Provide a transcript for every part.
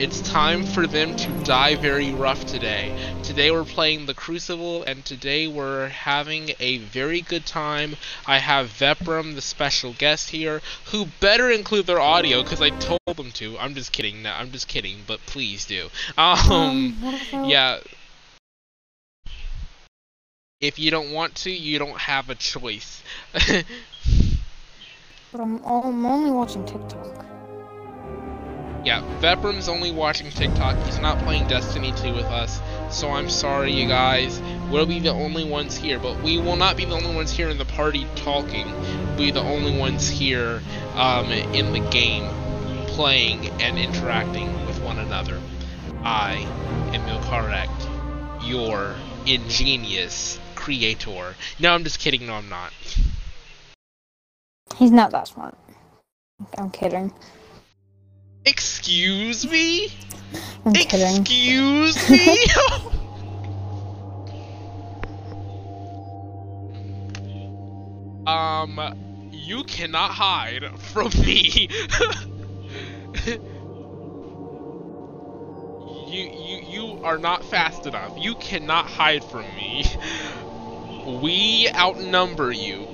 It's time for them to die very rough today. Today we're playing the Crucible, and today we're having a very good time. I have Veprim, the special guest here, who better include their audio because I told them to. I'm just kidding. No, I'm just kidding, but please do. Um, yeah. If you don't want to, you don't have a choice. but I'm, I'm only watching TikTok. Yeah, Veprim's only watching TikTok. He's not playing Destiny 2 with us. So I'm sorry, you guys. We'll be the only ones here, but we will not be the only ones here in the party talking. We'll be the only ones here um, in the game playing and interacting with one another. I am Milcorrect, your ingenious creator. No, I'm just kidding. No, I'm not. He's not that smart. I'm kidding. Excuse me? I'm kidding. Excuse me? um, you cannot hide from me. you, you, you are not fast enough. You cannot hide from me. We outnumber you.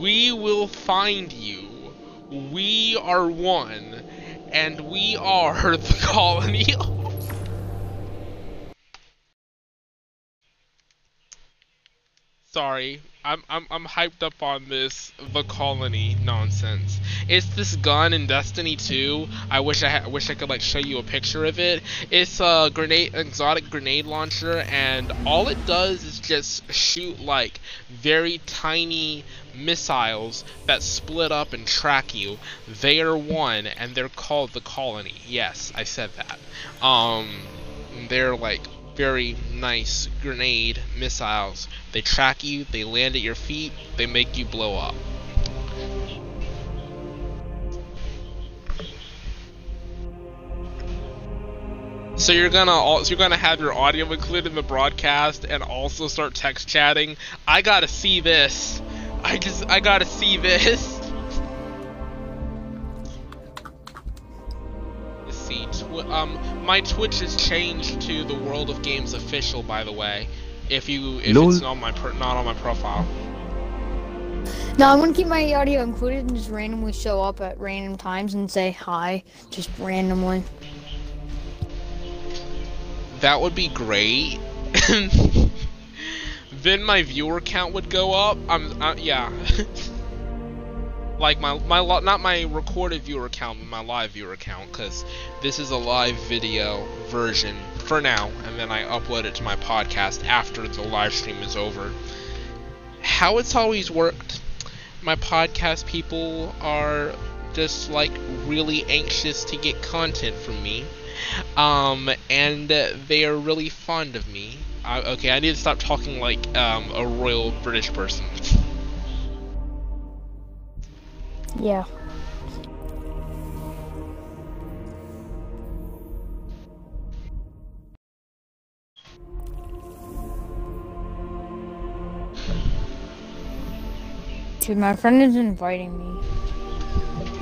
We will find you. We are one and we are the colony. Sorry, I'm I'm I'm hyped up on this the colony nonsense. It's this gun in Destiny 2. I wish I ha- wish I could like show you a picture of it. It's a grenade exotic grenade launcher and all it does is just shoot like very tiny missiles that split up and track you. They are one and they're called the colony. Yes, I said that. Um they're like very nice grenade missiles. They track you, they land at your feet, they make you blow up. So you're gonna also you're gonna have your audio included in the broadcast and also start text chatting. I gotta see this. I just I gotta see this. Let's. Tw um, my Twitch has changed to the World of Games official, by the way. If you if Lol. it's not on my not on my profile. No, I want to keep my audio included and just randomly show up at random times and say hi, just randomly that would be great. then my viewer count would go up. I'm, uh, yeah. like my my not my recorded viewer account, but my live viewer account, because this is a live video version for now, and then I upload it to my podcast after the live stream is over. How it's always worked, my podcast people are just like really anxious to get content from me um, and they are really fond of me. I, okay, I need to stop talking like um, a royal British person. Yeah. Dude, my friend is inviting me.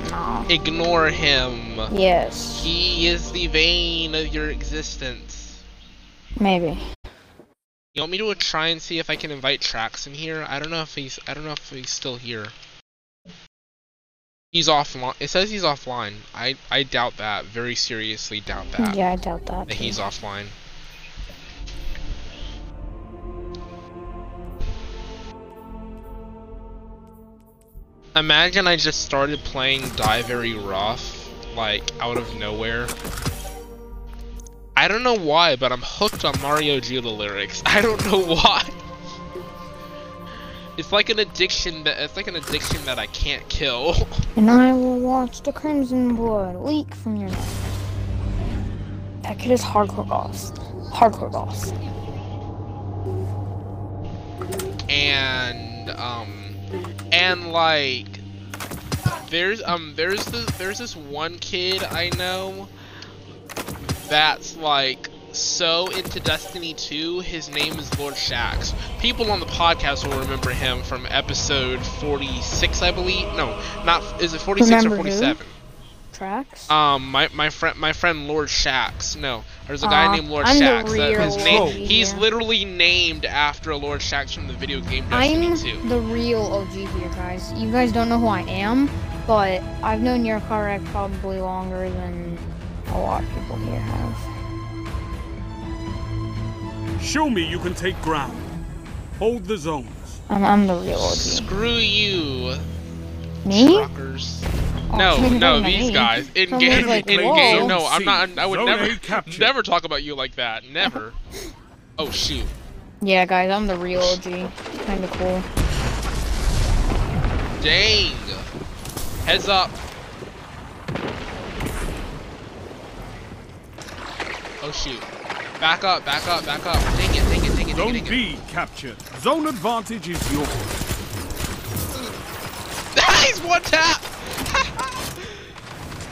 No. Ignore him. Yes. He is the vein of your existence. Maybe. You want me to try and see if I can invite Trax in here? I don't know if he's I don't know if he's still here. He's offline. It says he's offline. I I doubt that. Very seriously doubt that. Yeah, I doubt that. That he's offline. Imagine I just started playing Die Very Rough, like, out of nowhere. I don't know why, but I'm hooked on Mario Judah lyrics. I don't know why. It's like an addiction that it's like an addiction that I can't kill. And I will watch the crimson blood leak from your neck. That kid is hardcore boss. Hardcore boss. And um and like there's um there's this there's this one kid I know that's like so into Destiny 2, his name is Lord Shaxx. People on the podcast will remember him from episode 46, I believe. No, not is it 46 remember or 47? tracks? Um, my my friend my friend Lord Shax. No, there's a guy named Lord I'm Shax. his name. He's literally named after Lord Shaxx from the video game Destiny I'm 2. the real OG here, guys. You guys don't know who I am, but I've known your correct probably longer than a lot of people here have. Show me you can take ground. Hold the zones. I'm, I'm the real OG. Screw you, Me? truckers. Oh, No, no, these me. guys. In Someone's game, like, in "Whoa." game. No, I'm not. I would Zone never, never talk about you like that. Never. Oh shoot. Yeah, guys, I'm the real OG. Kinda cool. Dang. Heads up. Oh shoot. Back up, back up, back up. Dang it, dang it, dang it, Zone. B captured. Zone advantage is yours. He's one tap.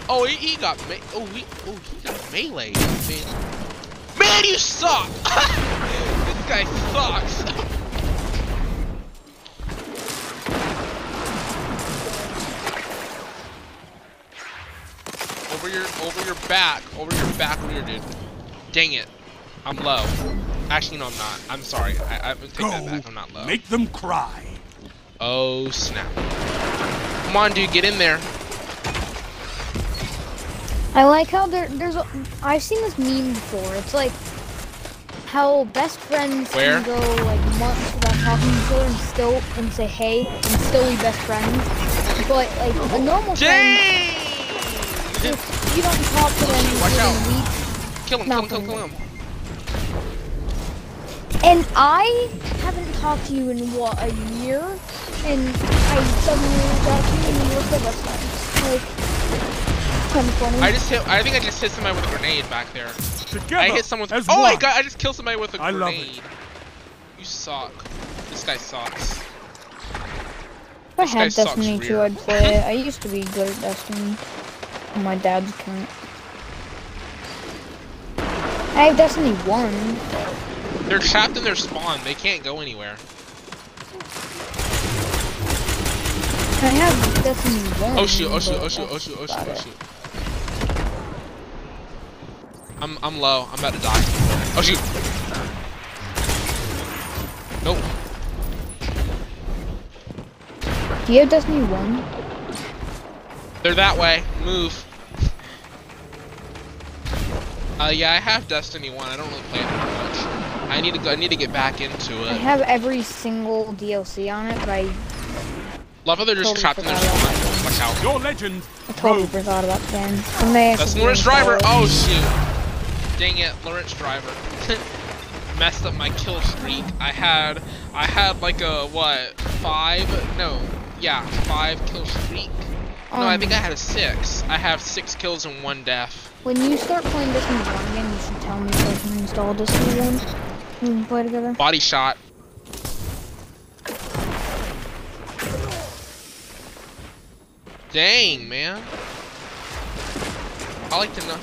oh, he, he got me. Oh, he, oh, he got melee. Man, man, you suck. this guy sucks. over your, over your back, over your back rear, dude. Dang it, I'm low. Actually, no, I'm not. I'm sorry. I, I take that back. I'm not low. Make them cry. Oh snap! Come on, dude, get in there. I like how there, there's a, I've seen this meme before. It's like how best friends Where? can go like months without talking to each other and still and say hey and still be best friends. But like a normal friend, if you don't talk to them Watch within out. weeks, Kill him, kill him, kill him, kill him. And I haven't talked to you in what a year, and I suddenly reach out to you and we're still best friends. Like, kind of funny. I just hit. I think I just hit somebody with a grenade back there. Together I hit someone with. as Oh my god! I just killed somebody with a I love grenade. it. You suck. This guy sucks. If I This had Destiny 2. I'd play it. I used to be good at Destiny on my dad's account. I have Destiny 1. They're trapped in their spawn. They can't go anywhere. I have Destiny 1. Oh shoot! Oh shoot! Oh shoot! Oh shoot! Oh shoot! Oh shoot! I'm I'm low. I'm about to die. Oh shoot! Nope. Do you have Destiny 1? They're that way. Move. Uh, yeah, I have Destiny 1. I don't really play it that much. I need to go, I need to get back into it. I have every single DLC on it, but I, Love how they're just Totally trapped in their forgot spawn. Watch out. Your legend. I totally Rogue. forgot about the game. That's Lawrence Driver. Oh shoot. Dang it, Lawrence Driver. Messed up my kill streak. I had I had like a what five? No, yeah, five kill streak. No, I think I Um, had a six. I have six kills and one death. When you start playing Destiny 1 again, you should tell me so I can install Destiny 1. We can play together. Body shot. Dang, man. I like to know.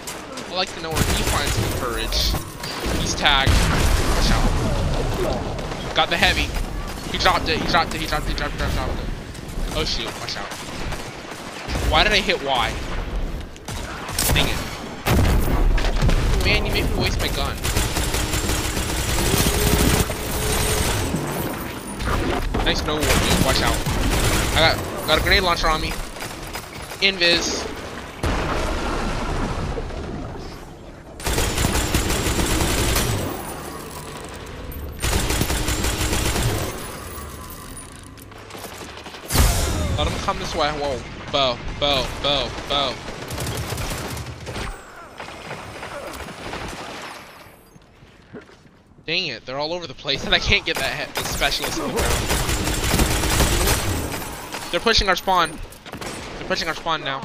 I like to know where he finds the courage. He's tagged. Watch out. Got the heavy. He dropped it. He dropped it. He dropped it. He dropped it. Dropped it. Dropped it. Oh shoot! Watch out. Why did I hit Y? Dang it. Man, you made me waste my gun. Nice no war, dude. Watch out. I got got a grenade launcher on me. Invis. Let him come this way. Whoa. Bow, bow, bow, bow. Dang it, they're all over the place, and I can't get that hit, the specialist on the ground. They're pushing our spawn. They're pushing our spawn now.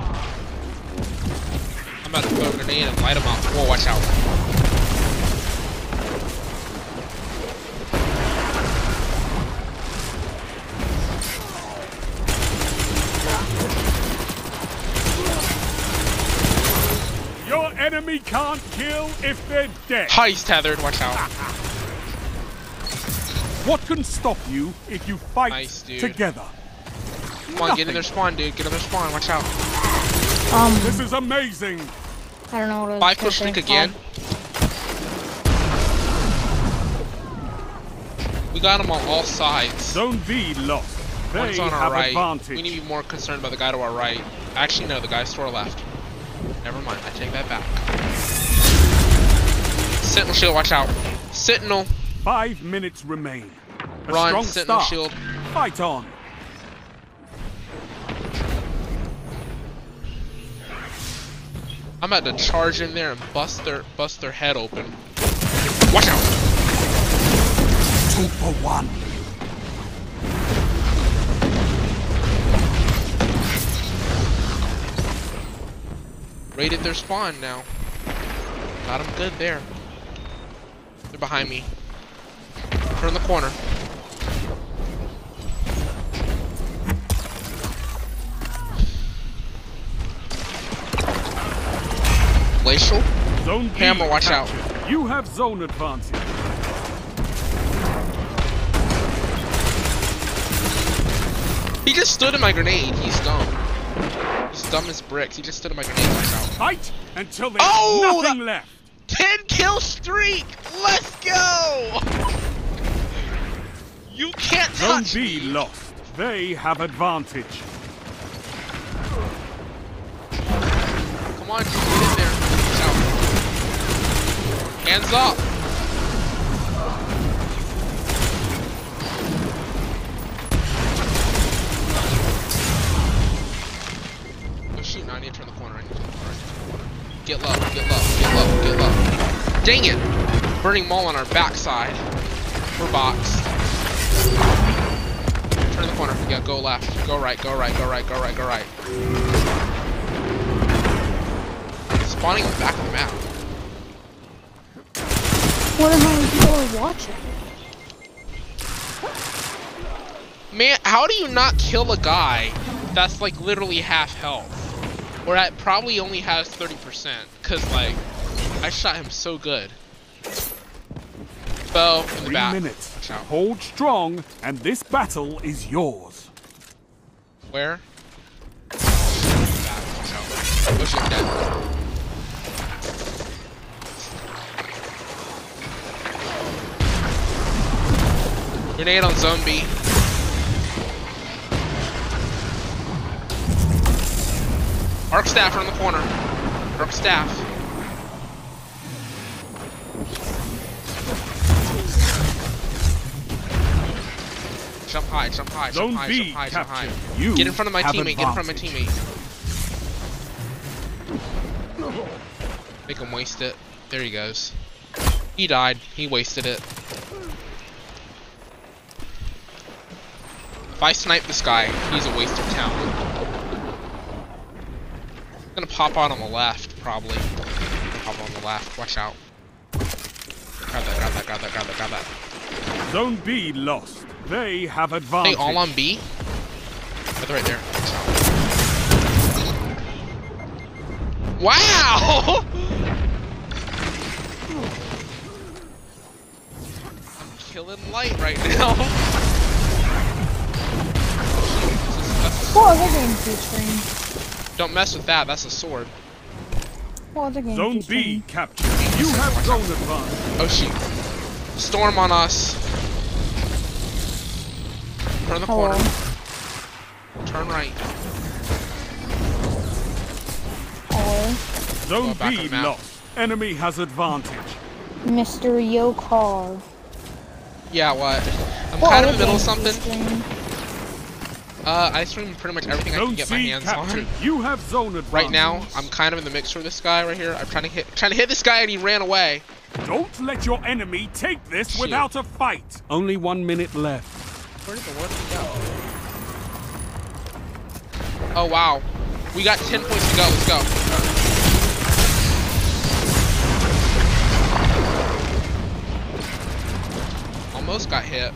I'm about to throw a grenade and light them up. Whoa, watch out. Your enemy can't kill if they're dead. He's tethered, watch out. What can stop you if you fight Nice, dude. together? Come on, get in their spawn, dude. Get in their spawn, watch out. Um, This is amazing. I don't know what it was. Five push link again. We got him on all sides. Zone B lost. They One's on our have right. advantage. We need to be more concerned about the guy to our right. Actually, no, the guy's to our left. Never mind, I take that back. Sentinel shield, watch out. Sentinel, Five minutes remain. A run, strong Sentinel start. shield. Fight on. I'm about to charge in there and bust their bust their head open. Watch out! Two for one. Raided their spawn now. Got them good there. They're behind me. Turn the corner. Glacial? Zone Hammer, watch out. You have zone advantage. He just stood in my grenade. He's dumb. He's dumb as bricks. He just stood in my grenade. Watch out. Fight until there's Oh, nothing left. 10 kill streak! Let's go! You can't Zone touch B me! lost. They have advantage. Come on, just get in there. Out. Hands up! Oh shoot, no, I need to turn the corner. I need to turn the corner. I need to turn the corner. Get low, get low, get low, get low. Dang it! Burning Maul on our backside. We're boxed. Yeah, go left. Go right, go right, go right, go right, go right. Spawning in the back of the map. What the hell are people watching? Man, how do you not kill a guy that's like literally half health? Or that probably only has 30%. Cause like, I shot him so good. Bow in the Three back. minutes. Hold strong, and this battle is yours. Where? Back. Watch out. Shit, I'm dead. Grenade on zombie. Arc staff on the corner. Arc staff. Jump high, jump high, jump Zone high, B jump high, jump high. You Get in front of my have teammate, get in front of my teammate. Make him waste it. There he goes. He died. He wasted it. If I snipe this guy, he's a waste of talent. gonna pop out on the left, probably. Pop on the left. Watch out. Grab that, grab that, grab that, grab that, grab that. Zone B lost. They have They all on B? Oh, they're right there. Wow! I'm killing light right now. What other game featuring? Don't mess with that, that's a sword. What other game Zone B captured. You have zone advantage. Oh shoot. Storm on us. Turn the Hello. corner. Turn right. Hello. Zone Well, back B on lost. Enemy has advantage. Mr. Yokar. Yeah, what? I'm What kind of in the middle of something. Uh, I stream pretty much everything I can Zone get my hands captured. on. You have zone advantage. Right now, I'm kind of in the mix for this guy right here. I'm trying to hit, trying to hit this guy, and he ran away. Don't let your enemy take this Shit. without a fight. Only one minute left. Where did the where go? Oh wow, we got 10 points to go. Let's go. Almost got hit.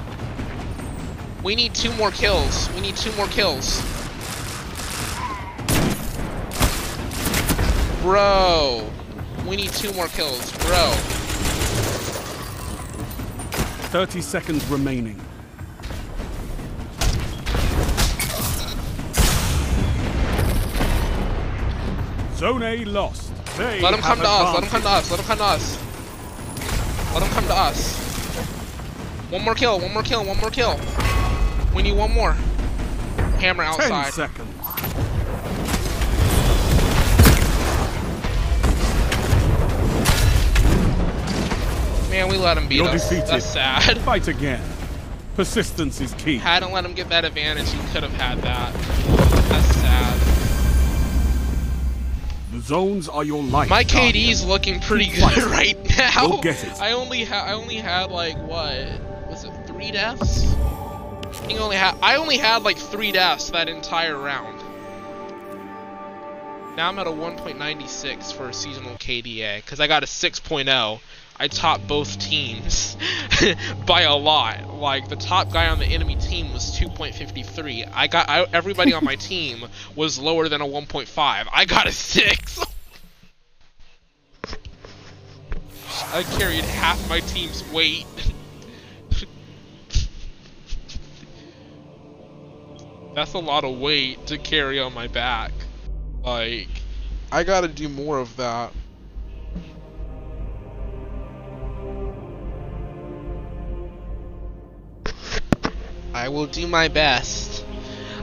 We need two more kills. We need two more kills. Bro, we need two more kills, bro. 30 seconds remaining. Zone A lost. They Let him come to us. Let him come to us. Let him come to us. Let him come to us. One more kill. One more kill. One more kill. We need one more. Hammer outside. Ten seconds. Man, we let him beat You're us. defeated. That's sad. Fight again. Persistence is key. Hadn't let him get that advantage, he could have had that. Zones are your life. My Guardian. KD's looking pretty good right now. You'll get it. I only ha I only had like what was it three deaths? I I only had I only had like three deaths that entire round. Now I'm at a 1.96 for a seasonal KDA because I got a 6.0. I topped both teams by a lot. Like the top guy on the enemy team was 2.53. I got I, everybody on my team was lower than a 1.5. I got a six. I carried half my team's weight. That's a lot of weight to carry on my back. Like, I gotta do more of that. I will do my best.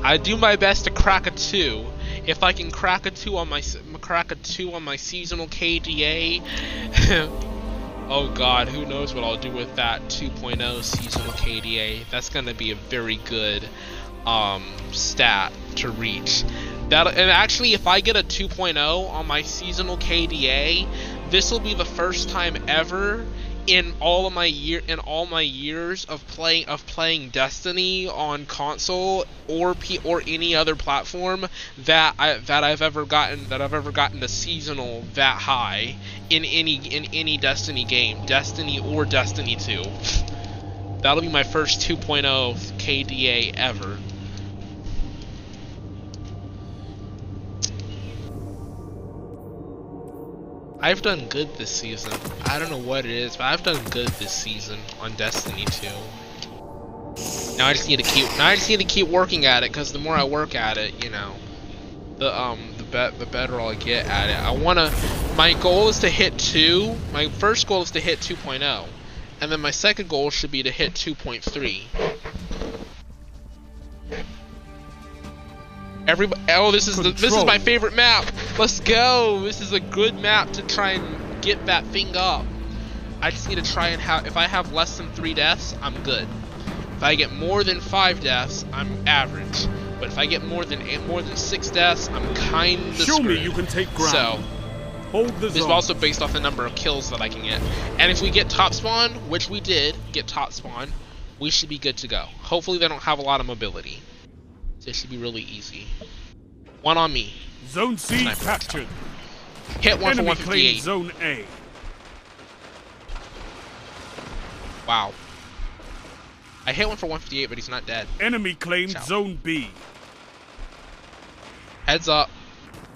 I do my best to crack a two. If I can crack a two on my crack a two on my seasonal KDA, oh god, who knows what I'll do with that 2.0 seasonal KDA. That's gonna be a very good um, stat to reach. That and actually, if I get a 2.0 on my seasonal KDA, this will be the first time ever in all of my year in all my years of playing of playing Destiny on console or P or any other platform that I that I've ever gotten that I've ever gotten a seasonal that high in any in any Destiny game, Destiny or Destiny 2. That'll be my first 2.0 KDA ever. I've done good this season. I don't know what it is, but I've done good this season on Destiny 2. Now I just need to keep. Now I just need to keep working at it, because the more I work at it, you know, the um the bet the better I'll get at it. I wanna. My goal is to hit two. My first goal is to hit 2.0, and then my second goal should be to hit 2.3. Everybody, oh, this is the, this is my favorite map. Let's go. This is a good map to try and get that thing up. I just need to try and have. If I have less than three deaths, I'm good. If I get more than five deaths, I'm average. But if I get more than eight, more than six deaths, I'm kind of Show screwed. me you can take ground. So Hold the this is also based off the number of kills that I can get. And if we get top spawn, which we did get top spawn, we should be good to go. Hopefully they don't have a lot of mobility. This should be really easy. One on me. Zone C Sniper. captured. Hit one Enemy for claims 158. Zone A. Wow. I hit one for 158, but he's not dead. Enemy claims Ciao. Zone B. Heads up.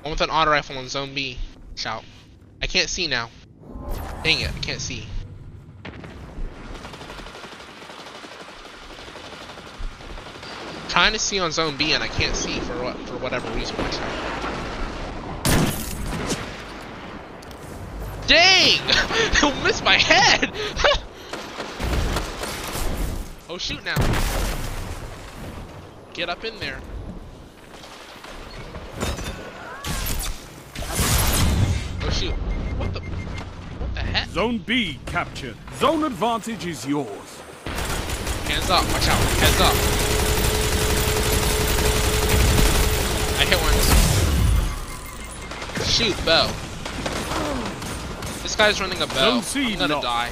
One with an auto rifle on zone B. Shout. I can't see now. Dang it, I can't see. Trying to see on zone B and I can't see for what for whatever reason. Dang! I missed my head! oh shoot now. Get up in there. Oh shoot. What the what the heck? Zone B captured. Zone advantage is yours. Hands up, watch out. Heads up. Shoot, bow. This guy's running a bow. I'm gonna locked. die.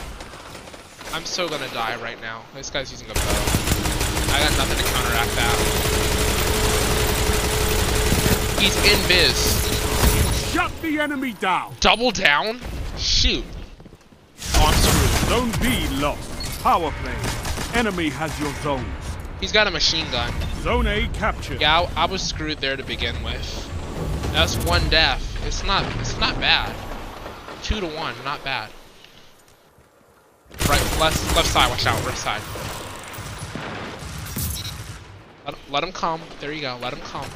I'm so gonna die right now. This guy's using a bow. I got nothing to counteract that. He's in biz. Shut the enemy down. Double down? Shoot. Oh, I'm screwed. Zone B lost. Power play. Enemy has your zones. He's got a machine gun. Zone A captured. Yeah, I, I was screwed there to begin with. That's one death. It's not. It's not bad. Two to one, not bad. Right, left, left side. Watch out, right side. Let, let him come. There you go. Let him come.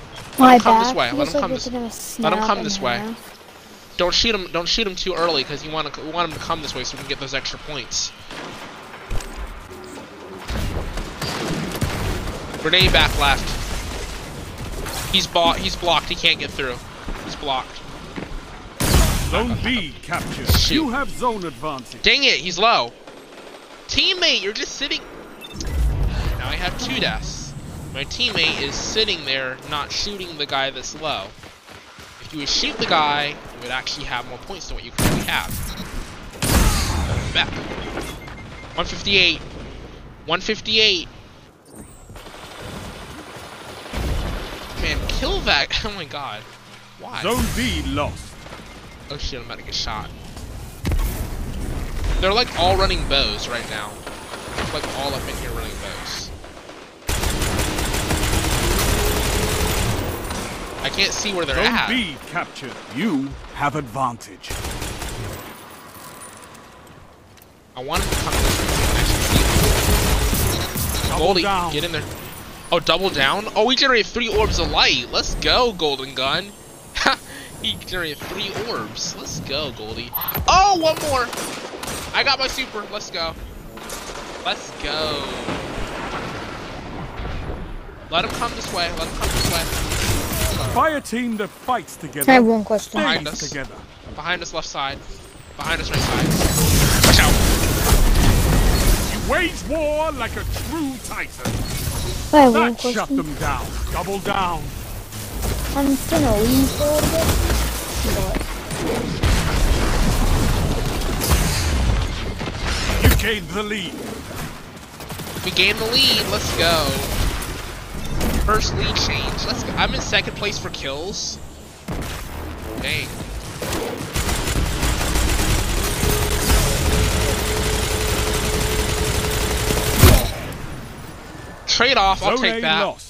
My him come this way, let him like come this- let him come this way. Don't shoot him. Don't shoot him too early because you want to want him to come this way so we can get those extra points. Grenade back left. He's bought. He's blocked. He can't get through. He's blocked. Zone B captured. Shoot. You have zone advantage. Dang it, he's low. Teammate, you're just sitting. Now I have two deaths. My teammate is sitting there not shooting the guy that's low. If you would shoot the guy, you would actually have more points than what you currently have. Back. 158. 158. Man, kill that. Oh my god. Why? Zone B lost. Oh shit, I'm about to get shot. They're like all running bows right now. Like all up in here running bows. I can't see where they're Zone at. be captured. You have advantage. I want him to come this way so I can actually see him. Double Goldie, down. get in there. Oh, double down? Oh, we generate three orbs of light. Let's go, Golden Gun. Ha! he three orbs. Let's go, Goldie. Oh, one more. I got my super. Let's go. Let's go. Let him come this way. Let him come this way. Fire team that fights together. I have one question. Behind us. together. Behind us, left side. Behind us, right side. Watch out. You wage war like a true Titan. I have one That shut them down. Double down. I'm gonna leave for a little bit. You gained the lead. We gained the lead. Let's go. First lead change. Let's go. I'm in second place for kills. Dang. Trade off. I'll take A that.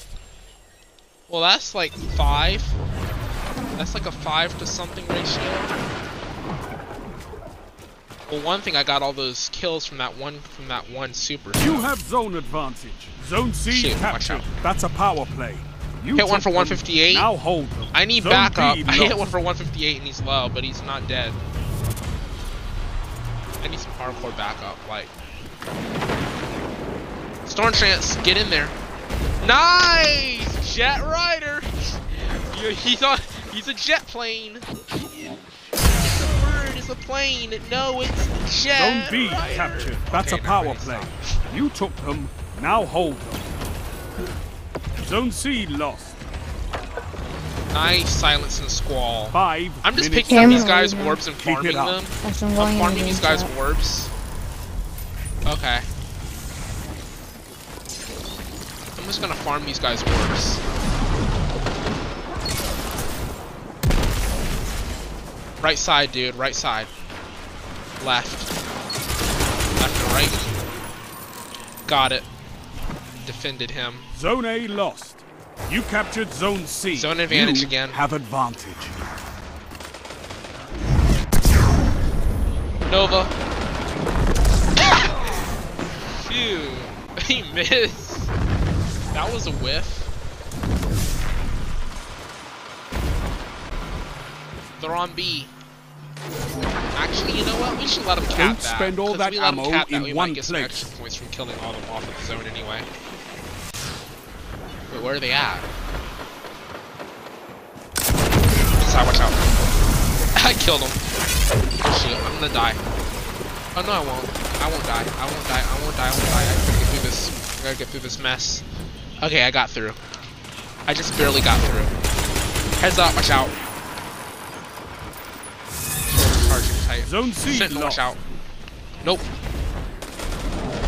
Well, that's like five. That's like a five to something ratio. Well, one thing I got all those kills from that one from that one super. You have zone advantage. Zone C Shoot, captured. That's a power play. You Hit one for them. 158. Now hold them. I need Zone backup. I hit one for 158 and he's low, but he's not dead. I need some hardcore backup, like. Stormtrance, get in there. Nice! Jet Rider! You- He's on. He's a jet plane. It's a bird. It's a plane. No, it's a jet. Zone B Rider. captured. That's Okay, a power play. stop. You took them. Now hold them. Zone C lost. Nice silence and squall. Five. I'm just picking up these guys' warps and Keep farming them. I'm I'm farming these guys' warps. Okay. Just gonna farm these guys' worse. Right side, dude. Right side. Left. Left and right. Got it. Defended him. Zone A lost. You captured Zone C. Zone advantage You again. Have advantage. Nova. Phew. He missed. That was a whiff. They're on B. Actually, you know what? We should let them cap Don't that. spend all that we let 'em ammo that, in we one might get some place. extra points from killing all them off of the zone anyway. Wait, where are they at? Side, watch out. I killed him. Oh shit, I'm gonna die. Oh no, I won't. I won't die. I won't die. I won't die. I won't die. I gotta get through this. I gotta get through this mess. Okay, I got through. I just barely got through. Heads up, watch out. Zone C Sentinel, watch out. Nope.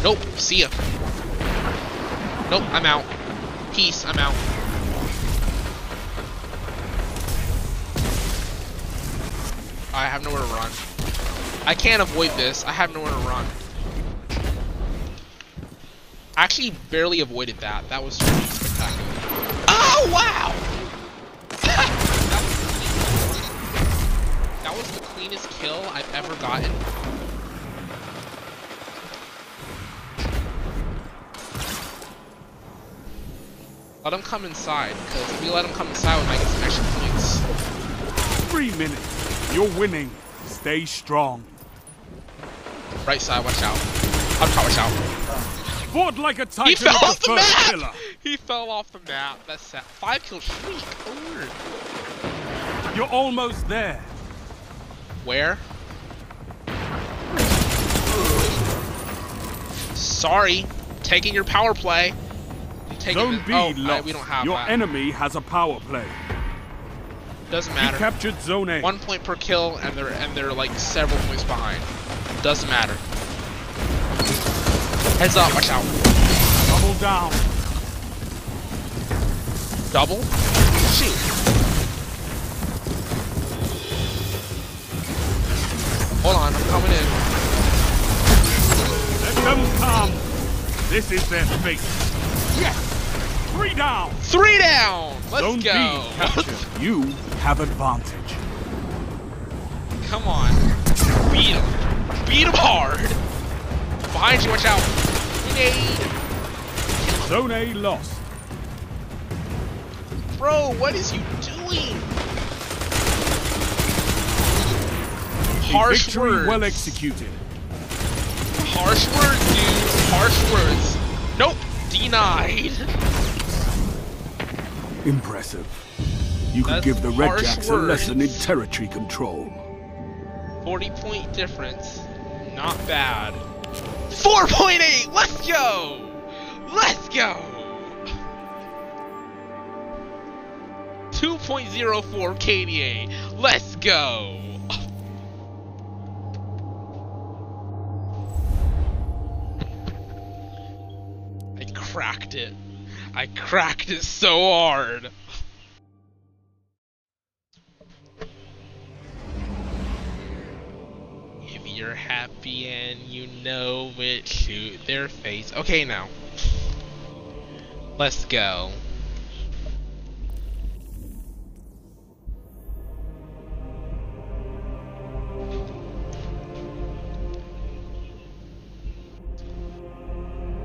Nope. See ya. Nope, I'm out. Peace, I'm out. I have nowhere to run. I can't avoid this. I have nowhere to run. I actually barely avoided that. That was pretty spectacular. Oh, wow! that, was that was the cleanest kill I've ever gotten. Let him come inside, because if we let him come inside, we might get some extra points. Three minutes. You're winning. Stay strong. Right side, watch out. Up top, watch out. Fought like a He fell off the the map! killer. He fell off the map. That's sad. Five kill streak. Over. You're almost there. Where? Sorry. Taking your power play. Zone B oh, lost. I- we don't have Your that. enemy has a power play. Doesn't You matter. captured Zone A. One point per kill, and they're and they're like several points behind. Doesn't matter. Heads up, watch out. Double down. Double. Shoot. Hold on, I'm coming in. Let them come. This is their fate. Yes. Three down. Three down. Let's Zone go. B you have advantage. Come on. Beat him. Beat him hard. Behind you, watch out. Grenade. Zone A lost. Bro, what is you doing? A Harsh victory words. well executed. Harsh words, dude. Harsh words. Nope. Denied. Impressive. You could That's give the Red harsh Jacks a lesson in territory control. 40 point difference. Not bad. 4.8! Let's go! Let's go! 2.04 KDA. Let's go! I cracked it. I cracked it so hard. You're happy and you know it, shoot their face. Okay, now. Let's go.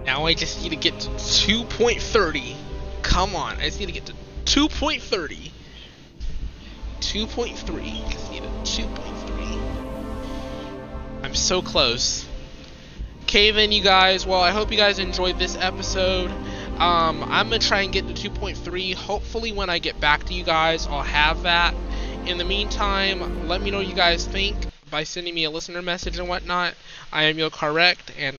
Now I just need to get to 2.30. Come on, I just need to get to 2.30. 2.3. Just need a 2.3. So close. Cave in, you guys. Well, I hope you guys enjoyed this episode. Um, I'm gonna try and get to 2.3. Hopefully, when I get back to you guys, I'll have that. In the meantime, let me know what you guys think by sending me a listener message and whatnot. I am Yo Correct, and